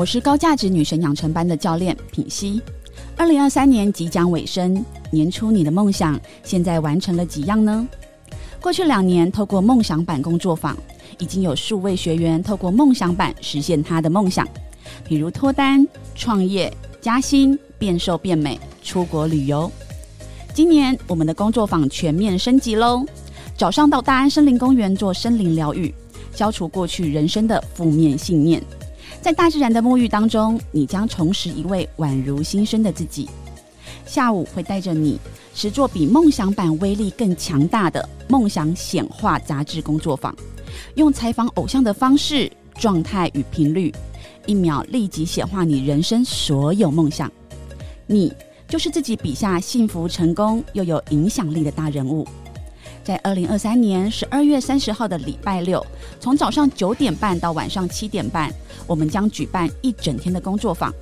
我是高价值女神养成班的教练品溪。二零二三年即将尾声，年初你的梦想现在完成了几样呢？过去两年，透过梦想版工作坊，已经有数位学员透过梦想版实现他的梦想，比如脱单、创业、加薪、变瘦变美、出国旅游。今年我们的工作坊全面升级喽！早上到大安森林公园做森林疗愈，消除过去人生的负面信念。在大自然的沐浴当中，你将重拾一位宛如新生的自己。下午会带着你实作比梦想版威力更强大的梦想显化杂志工作坊，用采访偶像的方式、状态与频率，一秒立即显化你人生所有梦想。你就是自己笔下幸福、成功又有影响力的大人物。在二零二三年十二月三十号的礼拜六，从早上九点半到晚上七点半，我们将举办一整天的工作坊，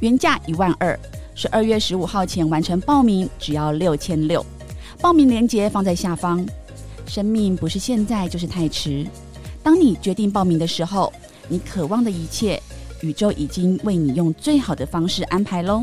原价一万二，十二月十五号前完成报名只要六千六，报名链接放在下方。生命不是现在就是太迟，当你决定报名的时候，你渴望的一切，宇宙已经为你用最好的方式安排喽。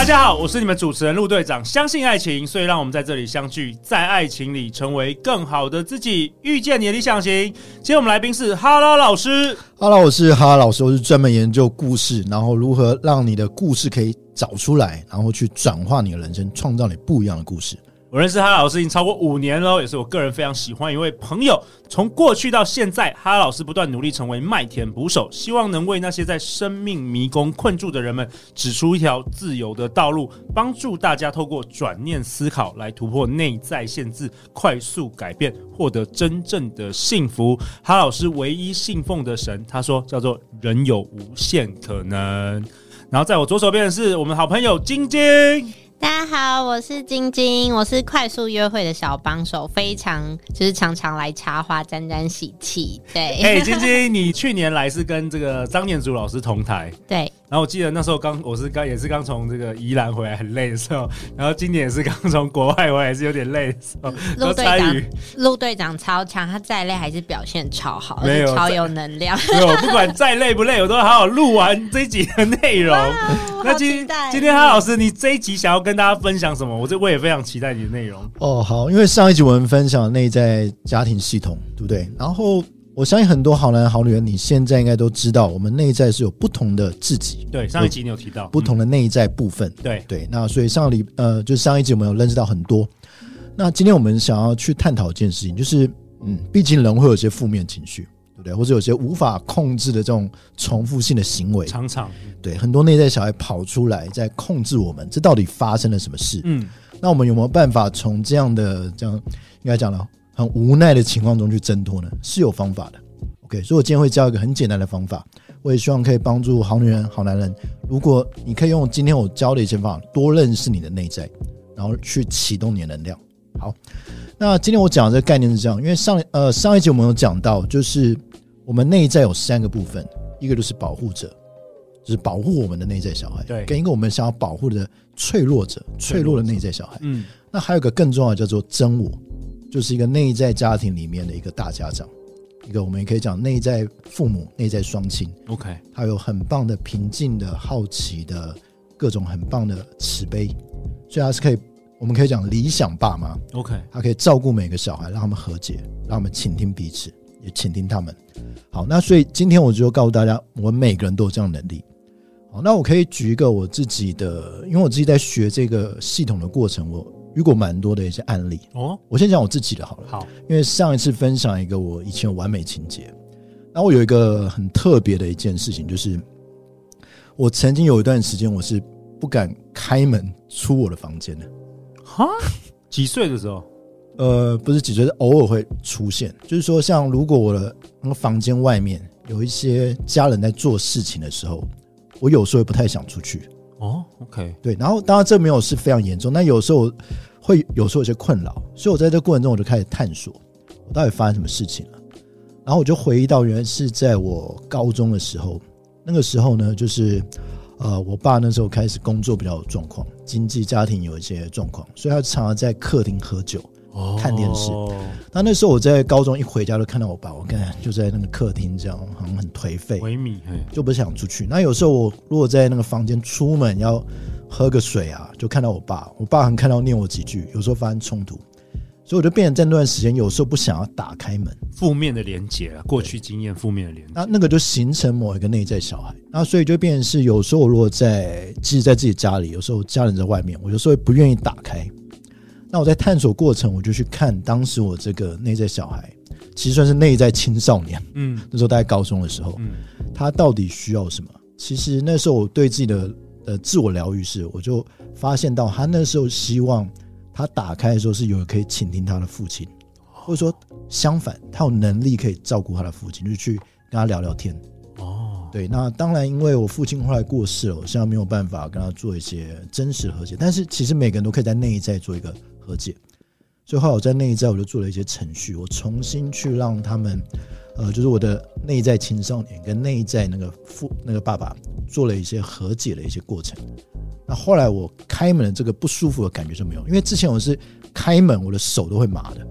大家好，我是你们主持人陆队长。相信爱情，所以让我们在这里相聚，在爱情里成为更好的自己，遇见你的理想型。今天我们来宾是哈拉老师。哈喽，我是哈拉老师，我是专门研究故事，然后如何让你的故事可以找出来，然后去转化你的人生，创造你不一样的故事。我认识哈老师已经超过五年了，也是我个人非常喜欢一位朋友。从过去到现在，哈老师不断努力成为麦田捕手，希望能为那些在生命迷宫困住的人们指出一条自由的道路，帮助大家透过转念思考来突破内在限制，快速改变，获得真正的幸福。哈老师唯一信奉的神，他说叫做“人有无限可能”。然后在我左手边的是我们好朋友晶晶。家好，我是晶晶，我是快速约会的小帮手，非常就是常常来插花沾沾喜气。对，哎，晶晶，你去年来是跟这个张念祖老师同台，对。然后我记得那时候刚我是刚也是刚从这个宜兰回来很累的时候，然后今年也是刚从国外回来也是有点累的时候。陆队长，陆队长超强，他再累还是表现超好，没有超有能量。没有，不管再累不累，我都好好录完这一集的内容。那今今天哈老师，你这一集想要跟大家分享什么？我这我也非常期待你的内容。哦，好，因为上一集我们分享内在家庭系统，对不对？然后。我相信很多好男人、好女人，你现在应该都知道，我们内在是有不同的自己。对，上一集你有提到不同的内在部分。嗯、对对，那所以上礼呃，就是上一集我们有认识到很多。那今天我们想要去探讨一件事情，就是嗯，毕竟人会有些负面情绪，对不对？或者有些无法控制的这种重复性的行为，常常对很多内在小孩跑出来在控制我们，这到底发生了什么事？嗯，那我们有没有办法从这样的这样应该讲了？很无奈的情况中去挣脱呢？是有方法的。OK，所以我今天会教一个很简单的方法，我也希望可以帮助好女人、好男人。如果你可以用今天我教的一些方法，多认识你的内在，然后去启动你的能量。好，那今天我讲的这个概念是这样，因为上呃上一集我们有讲到，就是我们内在有三个部分，一个就是保护者，就是保护我们的内在小孩，对，跟一个我们想要保护的脆弱者，脆弱的内在小孩。嗯，那还有一个更重要的叫做真我。就是一个内在家庭里面的一个大家长，一个我们也可以讲内在父母、内在双亲。OK，他有很棒的平静的好奇的各种很棒的慈悲，所以他是可以，我们可以讲理想爸妈。OK，他可以照顾每个小孩，让他们和解，让他们倾听彼此，也倾听他们。好，那所以今天我就告诉大家，我们每个人都有这样能力。好，那我可以举一个我自己的，因为我自己在学这个系统的过程，我。遇过蛮多的一些案例哦，我先讲我自己的好了。好，因为上一次分享一个我以前有完美情节，然后我有一个很特别的一件事情，就是我曾经有一段时间我是不敢开门出我的房间的。哈，几岁的时候？呃，不是几岁，是偶尔会出现。就是说，像如果我的那个房间外面有一些家人在做事情的时候，我有时候也不太想出去。哦，OK，对，然后当然这没有是非常严重，但有时候会有时候有些困扰，所以我在这过程中我就开始探索，我到底发生什么事情了。然后我就回忆到，原来是在我高中的时候，那个时候呢，就是呃，我爸那时候开始工作比较有状况，经济家庭有一些状况，所以他常常在客厅喝酒。哦，看电视。那那时候我在高中一回家就看到我爸，我看就在那个客厅这样，好像很颓废、萎靡，就不想出去。那有时候我如果在那个房间出门要喝个水啊，就看到我爸，我爸很看到念我几句，有时候发生冲突，所以我就变成在那段时间有时候不想要打开门，负面的连结啊，过去经验负面的连结，那那个就形成某一个内在小孩。那所以就变成是有时候我如果在即使在自己家里，有时候家人在外面，我有时候不愿意打开。那我在探索过程，我就去看当时我这个内在小孩，其实算是内在青少年。嗯，那时候大概高中的时候，嗯，他到底需要什么？其实那时候我对自己的呃自我疗愈是，我就发现到他那时候希望他打开的时候是有人可以倾听他的父亲，或者说相反，他有能力可以照顾他的父亲，就去跟他聊聊天。哦，对，那当然，因为我父亲后来过世了，我现在没有办法跟他做一些真实的和解。但是其实每个人都可以在内在做一个。和解，最后我在内在我就做了一些程序，我重新去让他们，呃，就是我的内在青少年跟内在那个父那个爸爸做了一些和解的一些过程。那后来我开门这个不舒服的感觉就没有，因为之前我是开门我的手都会麻的，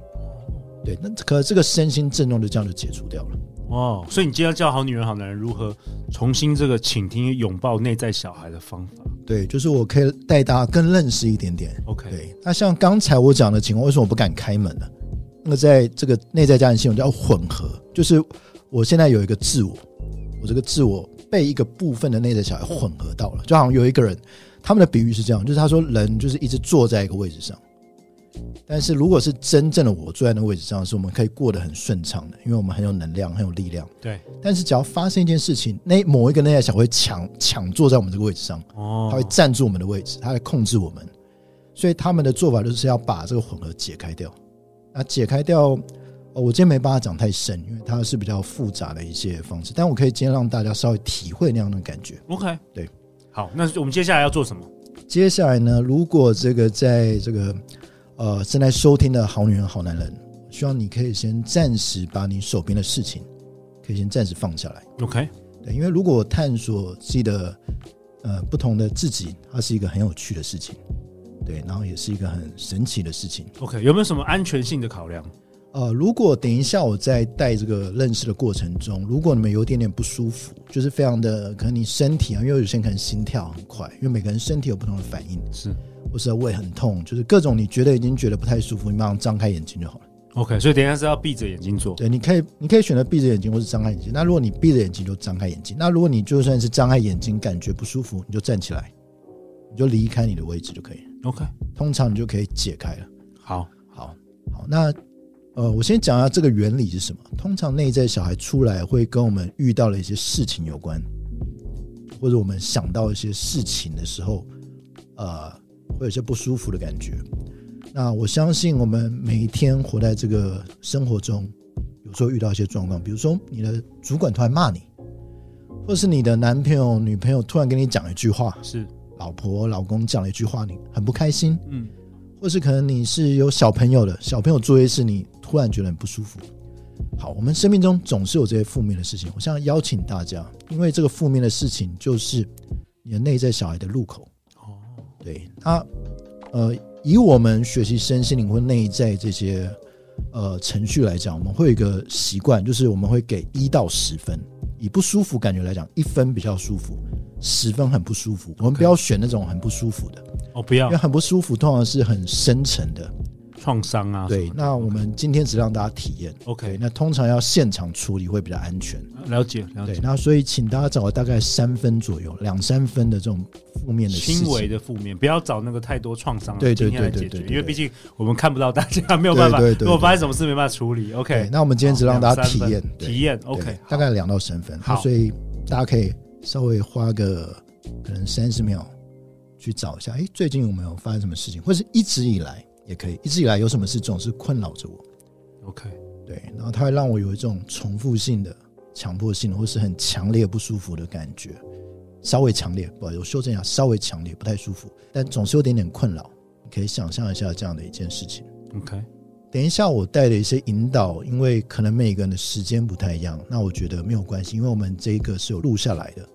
对，那可这个身心症状就这样就解除掉了。哦，所以你今天要教好女人好男人如何重新这个倾听拥抱内在小孩的方法？对，就是我可以带大家更认识一点点。OK，对。那像刚才我讲的情况，为什么我不敢开门呢？那个在这个内在家庭系统叫混合，就是我现在有一个自我，我这个自我被一个部分的内在小孩混合到了，就好像有一个人，他们的比喻是这样，就是他说人就是一直坐在一个位置上。但是，如果是真正的我坐在那个位置上，是我们可以过得很顺畅的，因为我们很有能量，很有力量。对。但是，只要发生一件事情，那某一个内在小孩会抢抢坐在我们这个位置上，哦，他会占住我们的位置，他来控制我们。所以，他们的做法就是要把这个混合解开掉。那解开掉，哦，我今天没办法讲太深，因为它是比较复杂的一些方式。但我可以今天让大家稍微体会那样的感觉。OK，对。好，那我们接下来要做什么？接下来呢？如果这个在这个。呃，正在收听的好女人、好男人，希望你可以先暂时把你手边的事情，可以先暂时放下来。OK，对，因为如果探索自己的呃不同的自己，它是一个很有趣的事情，对，然后也是一个很神奇的事情。OK，有没有什么安全性的考量？呃，如果等一下我在带这个认识的过程中，如果你们有点点不舒服，就是非常的可能你身体啊，因为有些人可能心跳很快，因为每个人身体有不同的反应，是。或是胃很痛，就是各种你觉得已经觉得不太舒服，你马上张开眼睛就好了。OK，所以等一下是要闭着眼睛做。对，你可以，你可以选择闭着眼睛，或是张开眼睛。那如果你闭着眼睛，就张开眼睛。那如果你就算是张开眼睛，感觉不舒服，你就站起来，你就离开你的位置就可以。OK，通常你就可以解开了。好，好，好。那呃，我先讲一下这个原理是什么。通常内在小孩出来会跟我们遇到了一些事情有关，或者我们想到一些事情的时候，呃。会有些不舒服的感觉。那我相信，我们每一天活在这个生活中，有时候遇到一些状况，比如说你的主管突然骂你，或是你的男朋友、女朋友突然跟你讲一句话，是老婆、老公讲了一句话，你很不开心。嗯，或是可能你是有小朋友的，小朋友作业是，你突然觉得很不舒服。好，我们生命中总是有这些负面的事情。我想邀请大家，因为这个负面的事情就是你的内在小孩的入口。哦对他，呃，以我们学习身心灵或内在这些呃程序来讲，我们会有一个习惯，就是我们会给一到十分。以不舒服感觉来讲，一分比较舒服，十分很不舒服。我们不要选那种很不舒服的哦，不要，因为很不舒服通常是很深沉的。创伤啊，对，那我们今天只让大家体验，OK，那通常要现场处理会比较安全。了解，了解。对，那所以请大家找大概三分左右，两三分的这种负面的、轻微的负面，不要找那个太多创伤。对对对对对，因为毕竟我们看不到大家，没有办法。如果发生什么事没办法处理，OK。那我们今天只让大家体验，体验，OK，大概两到三分。好，所以大家可以稍微花个可能三十秒去找一下，哎，最近有没有发生什么事情，或是一直以来。也可以，一直以来有什么事总是困扰着我。OK，对，然后它会让我有一种重复性的、强迫性的，或是很强烈不舒服的感觉，稍微强烈，不好意思，我修正一下，稍微强烈不太舒服，但总是有点点困扰。你可以想象一下这样的一件事情。OK，等一下我带的一些引导，因为可能每个人的时间不太一样，那我觉得没有关系，因为我们这一个是有录下来的，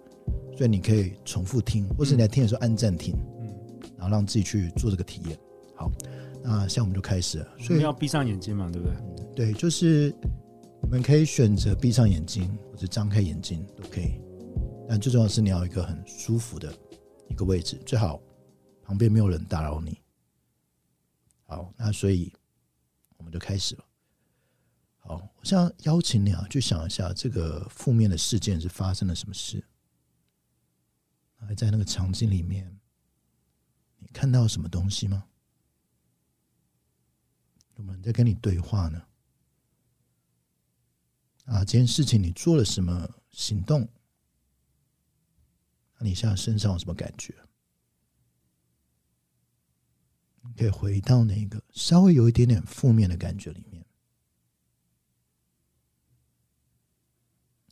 所以你可以重复听，或是你在听的时候按暂停，嗯，然后让自己去做这个体验。好，那现在我们就开始了。所以要闭上眼睛嘛，对不对？对，就是你们可以选择闭上眼睛或者张开眼睛都可以，但最重要的是你要一个很舒服的一个位置，最好旁边没有人打扰你。好，那所以我们就开始了。好，我想邀请你啊，去想一下这个负面的事件是发生了什么事，还在那个场景里面，你看到什么东西吗？有没有人在跟你对话呢？啊，这件事情你做了什么行动？那你现在身上有什么感觉？你可以回到那个稍微有一点点负面的感觉里面。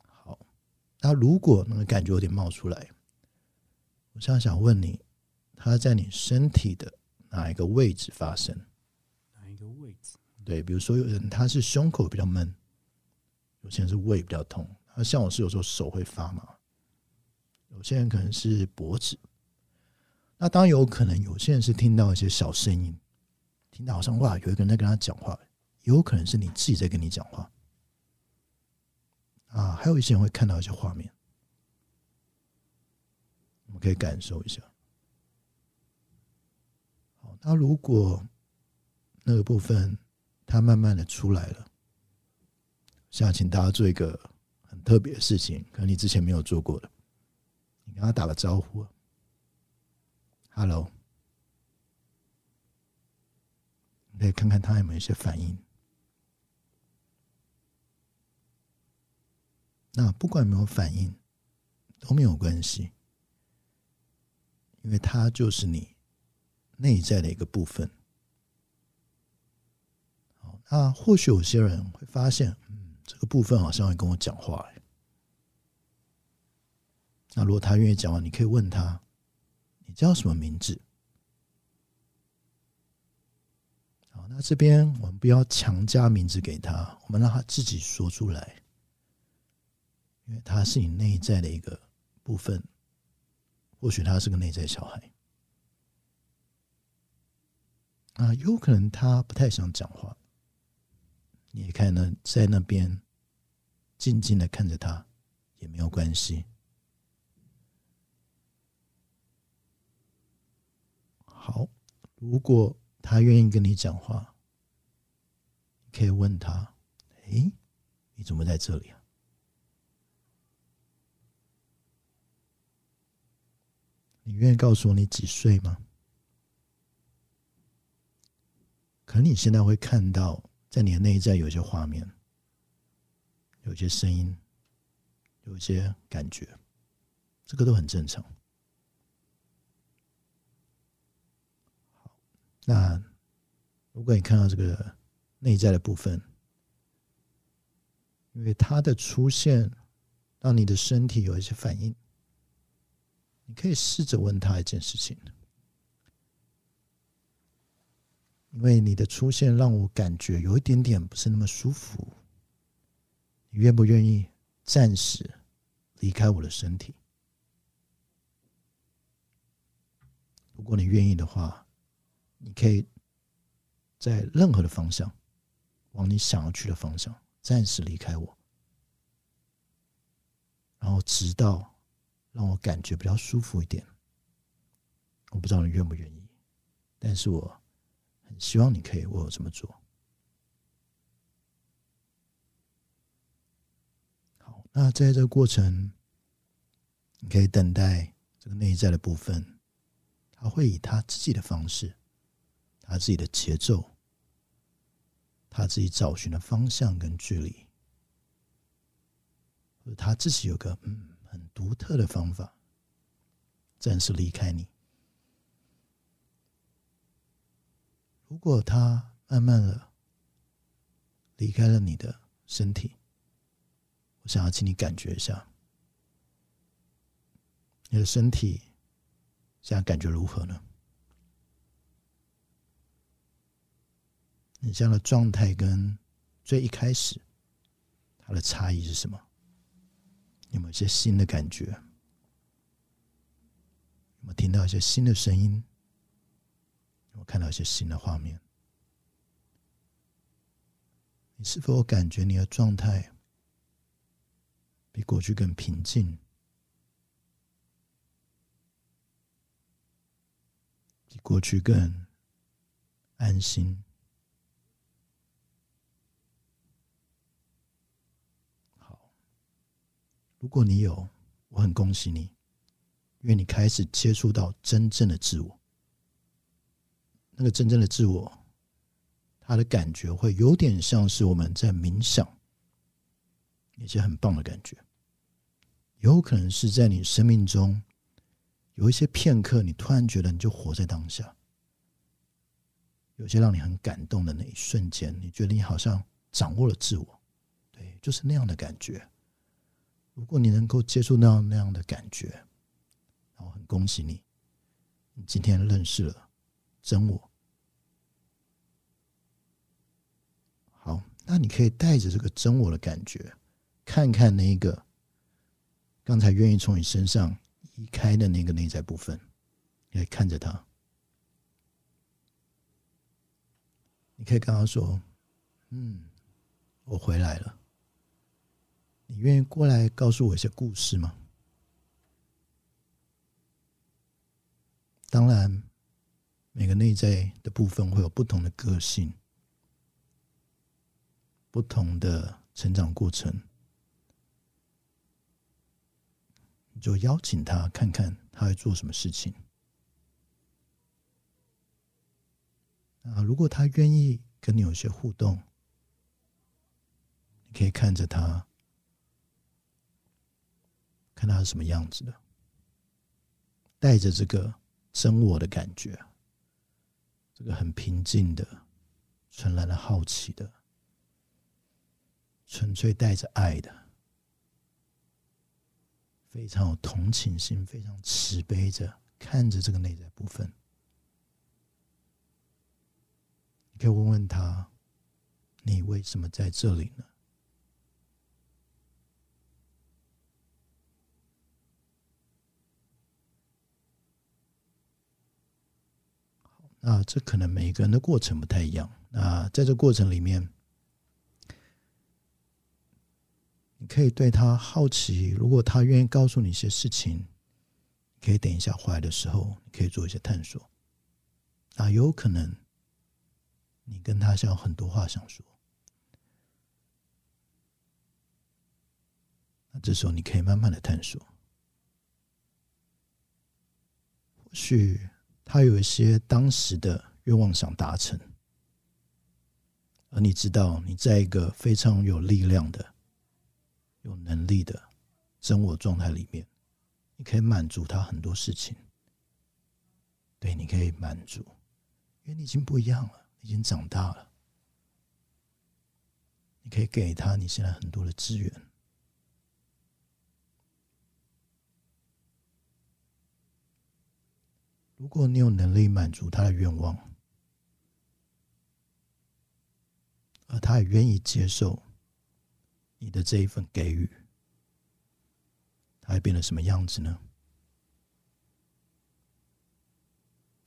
好，那如果那个感觉有点冒出来，我现在想问你，它在你身体的哪一个位置发生？对，比如说有人他是胸口比较闷，有些人是胃比较痛。那像我是有时候手会发麻，有些人可能是脖子。那当然有可能，有些人是听到一些小声音，听到好像哇，有一个人在跟他讲话，也有可能是你自己在跟你讲话。啊，还有一些人会看到一些画面，我们可以感受一下。好，那如果那个部分它慢慢的出来了，现在请大家做一个很特别的事情，可能你之前没有做过的，你跟他打个招呼。Hello，你可以看看他有没有一些反应。那不管有没有反应都没有关系，因为他就是你内在的一个部分。啊，或许有些人会发现，嗯，这个部分好像会跟我讲话。那如果他愿意讲话，你可以问他。你叫什么名字？好，那这边我们不要强加名字给他，我们让他自己说出来，因为他是你内在的一个部分。或许他是个内在小孩，啊，有可能他不太想讲话，你看呢，在那边静静的看着他也没有关系。好，如果他愿意跟你讲话，可以问他：“哎，你怎么在这里啊？”你愿意告诉我你几岁吗？可能你现在会看到，在你的内在有一些画面，有些声音，有些感觉，这个都很正常。好那如果你看到这个内在的部分，因为它的出现让你的身体有一些反应，你可以试着问他一件事情。因为你的出现让我感觉有一点点不是那么舒服，你愿不愿意暂时离开我的身体？如果你愿意的话。你可以在任何的方向，往你想要去的方向，暂时离开我，然后直到让我感觉比较舒服一点。我不知道你愿不愿意，但是我希望你可以为我这么做。好，那在这个过程，你可以等待这个内在的部分，他会以他自己的方式。他自己的节奏，他自己找寻的方向跟距离，他自己有个嗯很独特的方法，暂时离开你。如果他慢慢的离开了你的身体，我想要请你感觉一下，你的身体现在感觉如何呢？你这样的状态跟最一开始它的差异是什么？有没有一些新的感觉？有没有听到一些新的声音？我看到一些新的画面？你是否感觉你的状态比过去更平静？比过去更安心？好，如果你有，我很恭喜你，因为你开始接触到真正的自我。那个真正的自我。他的感觉会有点像是我们在冥想，一些很棒的感觉。有可能是在你生命中有一些片刻，你突然觉得你就活在当下。有些让你很感动的那一瞬间，你觉得你好像掌握了自我，对，就是那样的感觉。如果你能够接触到那样的感觉，然后很恭喜你，你今天认识了真我。那你可以带着这个真我的感觉，看看那个刚才愿意从你身上移开的那个内在部分，你可以看着他。你可以跟他说：“嗯，我回来了。你愿意过来告诉我一些故事吗？”当然，每个内在的部分会有不同的个性。不同的成长过程，你就邀请他看看他会做什么事情。啊，如果他愿意跟你有些互动，你可以看着他，看他是什么样子的，带着这个真我的感觉，这个很平静的、纯然的好奇的。纯粹带着爱的，非常有同情心，非常慈悲着看着这个内在部分。你可以问问他：“你为什么在这里呢？”，那这可能每个人的过程不太一样。那在这过程里面。你可以对他好奇，如果他愿意告诉你一些事情，可以等一下回来的时候，你可以做一些探索。啊，有可能你跟他想很多话想说，那这时候你可以慢慢的探索。或许他有一些当时的愿望想达成，而你知道你在一个非常有力量的。有能力的真我状态里面，你可以满足他很多事情。对，你可以满足，因为你已经不一样了，已经长大了。你可以给他你现在很多的资源。如果你有能力满足他的愿望，而他也愿意接受。你的这一份给予，它会变成什么样子呢？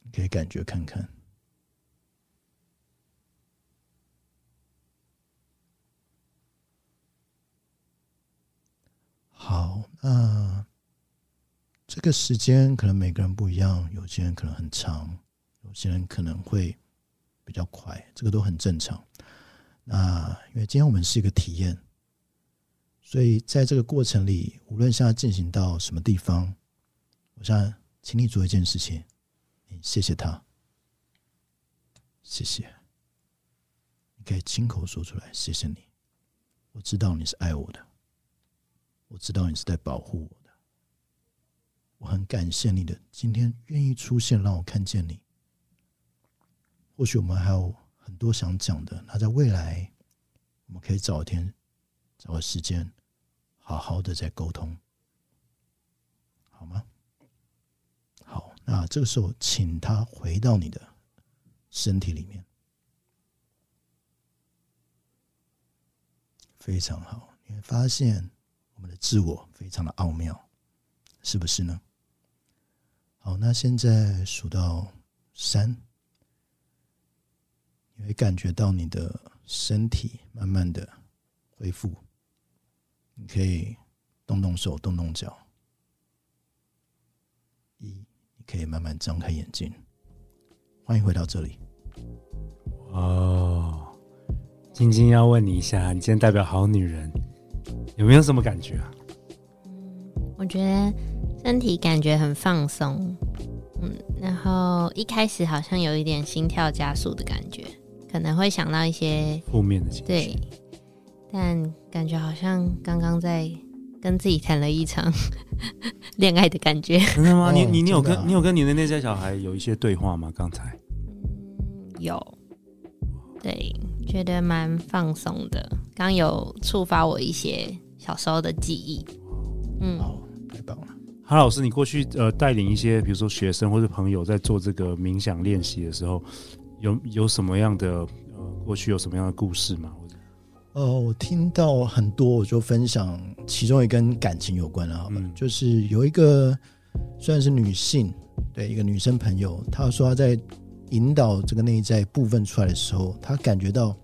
你可以感觉看看。好，那这个时间可能每个人不一样，有些人可能很长，有些人可能会比较快，这个都很正常。那因为今天我们是一个体验。所以，在这个过程里，无论现在进行到什么地方，我想请你做一件事情，你谢谢他，谢谢，你可以亲口说出来，谢谢你，我知道你是爱我的，我知道你是在保护我的，我很感谢你的今天愿意出现，让我看见你。或许我们还有很多想讲的，那在未来，我们可以找一天。找个时间，好好的在沟通，好吗？好，那这个时候，请他回到你的身体里面，非常好。你会发现我们的自我非常的奥妙，是不是呢？好，那现在数到三，你会感觉到你的身体慢慢的恢复，你可以动动手，动动脚。一，你可以慢慢张开眼睛。欢迎回到这里。哦，晶晶要问你一下，你今天代表好女人，有没有什么感觉啊？我觉得身体感觉很放松，嗯，然后一开始好像有一点心跳加速的感觉，可能会想到一些负面的情绪，对，但感觉好像刚刚在跟自己谈了一场 恋爱的感觉。真的吗？你你你有跟你有跟你的内在小孩有一些对话吗？刚才？嗯，有，对，觉得蛮放松的。刚有触发我一些小时候的记忆，嗯。哈老师，你过去呃带领一些比如说学生或者朋友在做这个冥想练习的时候，有有什么样的呃过去有什么样的故事吗？呃，我听到很多，我就分享其中一跟感情有关的，好吧？嗯、就是有一个虽然是女性，对一个女生朋友，她说她在引导这个内在部分出来的时候，她感觉到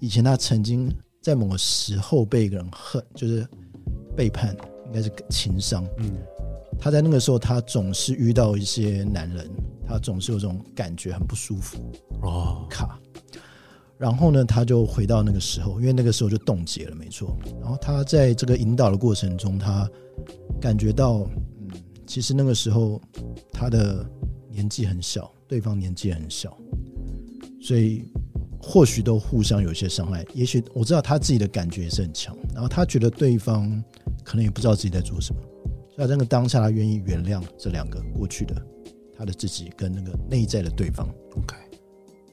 以前她曾经在某个时候被一个人恨，就是背叛，应该是情伤，嗯。她在那个时候，她总是遇到一些男人，她总是有这种感觉很不舒服哦，卡。然后呢，他就回到那个时候，因为那个时候就冻结了，没错。然后他在这个引导的过程中，他感觉到，嗯，其实那个时候他的年纪很小，对方年纪也很小，所以或许都互相有些伤害。也许我知道他自己的感觉也是很强，然后他觉得对方可能也不知道自己在做什么。在那个当下，他愿意原谅这两个过去的他的自己跟那个内在的对方。OK，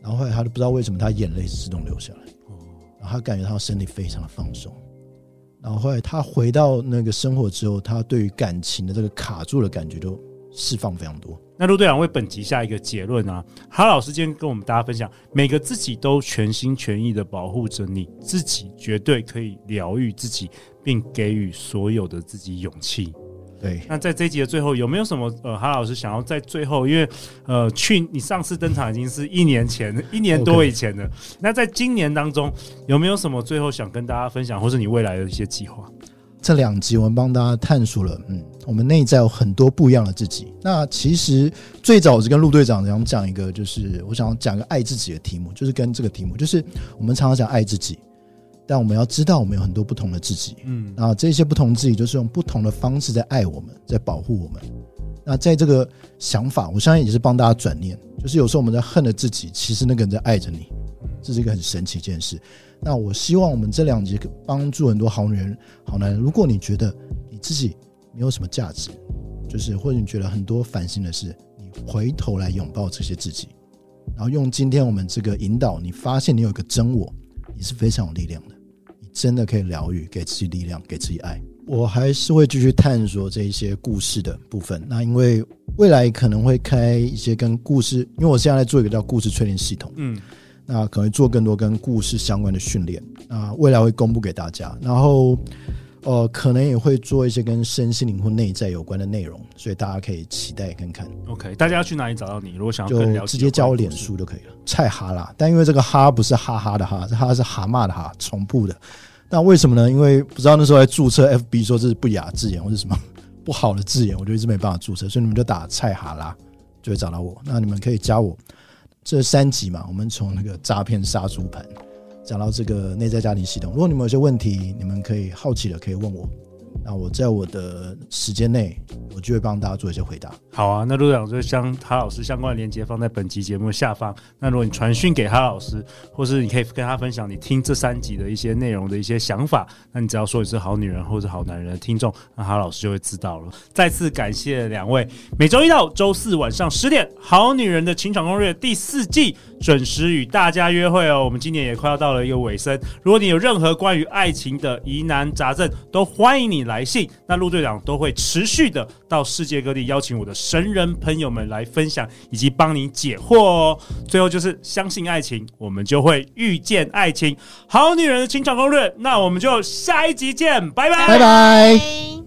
然后后来他都不知道为什么他眼泪自动流下来。哦，然后他感觉他身体非常的放松。然后后来他回到那个生活之后，他对于感情的这个卡住的感觉都释放非常多。那陆队长为本集下一个结论啊，哈老师今天跟我们大家分享，每个自己都全心全意的保护着你自己，绝对可以疗愈自己，并给予所有的自己勇气。对，那在这一集的最后，有没有什么呃，哈老师想要在最后，因为呃，去你上次登场已经是一年前，一年多以前的。Okay. 那在今年当中，有没有什么最后想跟大家分享，或是你未来的一些计划？这两集我们帮大家探索了，嗯，我们内在有很多不一样的自己。那其实最早我是跟陆队长想讲一个，就是我想要讲个爱自己的题目，就是跟这个题目，就是我们常常讲爱自己。但我们要知道，我们有很多不同的自己，嗯，啊，这些不同自己就是用不同的方式在爱我们，在保护我们。那在这个想法，我相信也是帮大家转念，就是有时候我们在恨着自己，其实那个人在爱着你，这是一个很神奇一件事。那我希望我们这两集帮助很多好女人、好男人。如果你觉得你自己没有什么价值，就是或者你觉得很多烦心的事，你回头来拥抱这些自己，然后用今天我们这个引导，你发现你有一个真我，你是非常有力量的。真的可以疗愈，给自己力量，给自己爱。我还是会继续探索这一些故事的部分。那因为未来可能会开一些跟故事，因为我现在在做一个叫故事催眠系统，嗯，那可能做更多跟故事相关的训练。那未来会公布给大家。然后。呃，可能也会做一些跟身心灵或内在有关的内容，所以大家可以期待看看。OK，大家要去哪里找到你？如果想要更了解，就直接加我脸书就可以了。蔡哈拉，但因为这个哈不是哈哈的哈，哈是蛤蟆的哈，重复的。那为什么呢？因为不知道那时候在注册 FB 说这是不雅字眼或者什么不好的字眼，我就一直没办法注册，所以你们就打蔡哈拉就会找到我。那你们可以加我。这三集嘛，我们从那个诈骗杀猪盘。讲到这个内在家庭系统，如果你们有些问题，你们可以好奇的可以问我。那我在我的时间内，我就会帮大家做一些回答。好啊，那陆长就将哈老师相关的链接放在本集节目的下方。那如果你传讯给哈老师，或是你可以跟他分享你听这三集的一些内容的一些想法，那你只要说你是好女人或者好男人的听众，那哈老师就会知道了。再次感谢两位，每周一到周四晚上十点，《好女人的情场攻略》第四季准时与大家约会哦。我们今年也快要到了一个尾声，如果你有任何关于爱情的疑难杂症，都欢迎你。来信。那陆队长都会持续的到世界各地邀请我的神人朋友们来分享以及帮你解惑哦。最后就是相信爱情，我们就会遇见爱情。好女人的清场攻略，那我们就下一集见，拜拜，拜拜。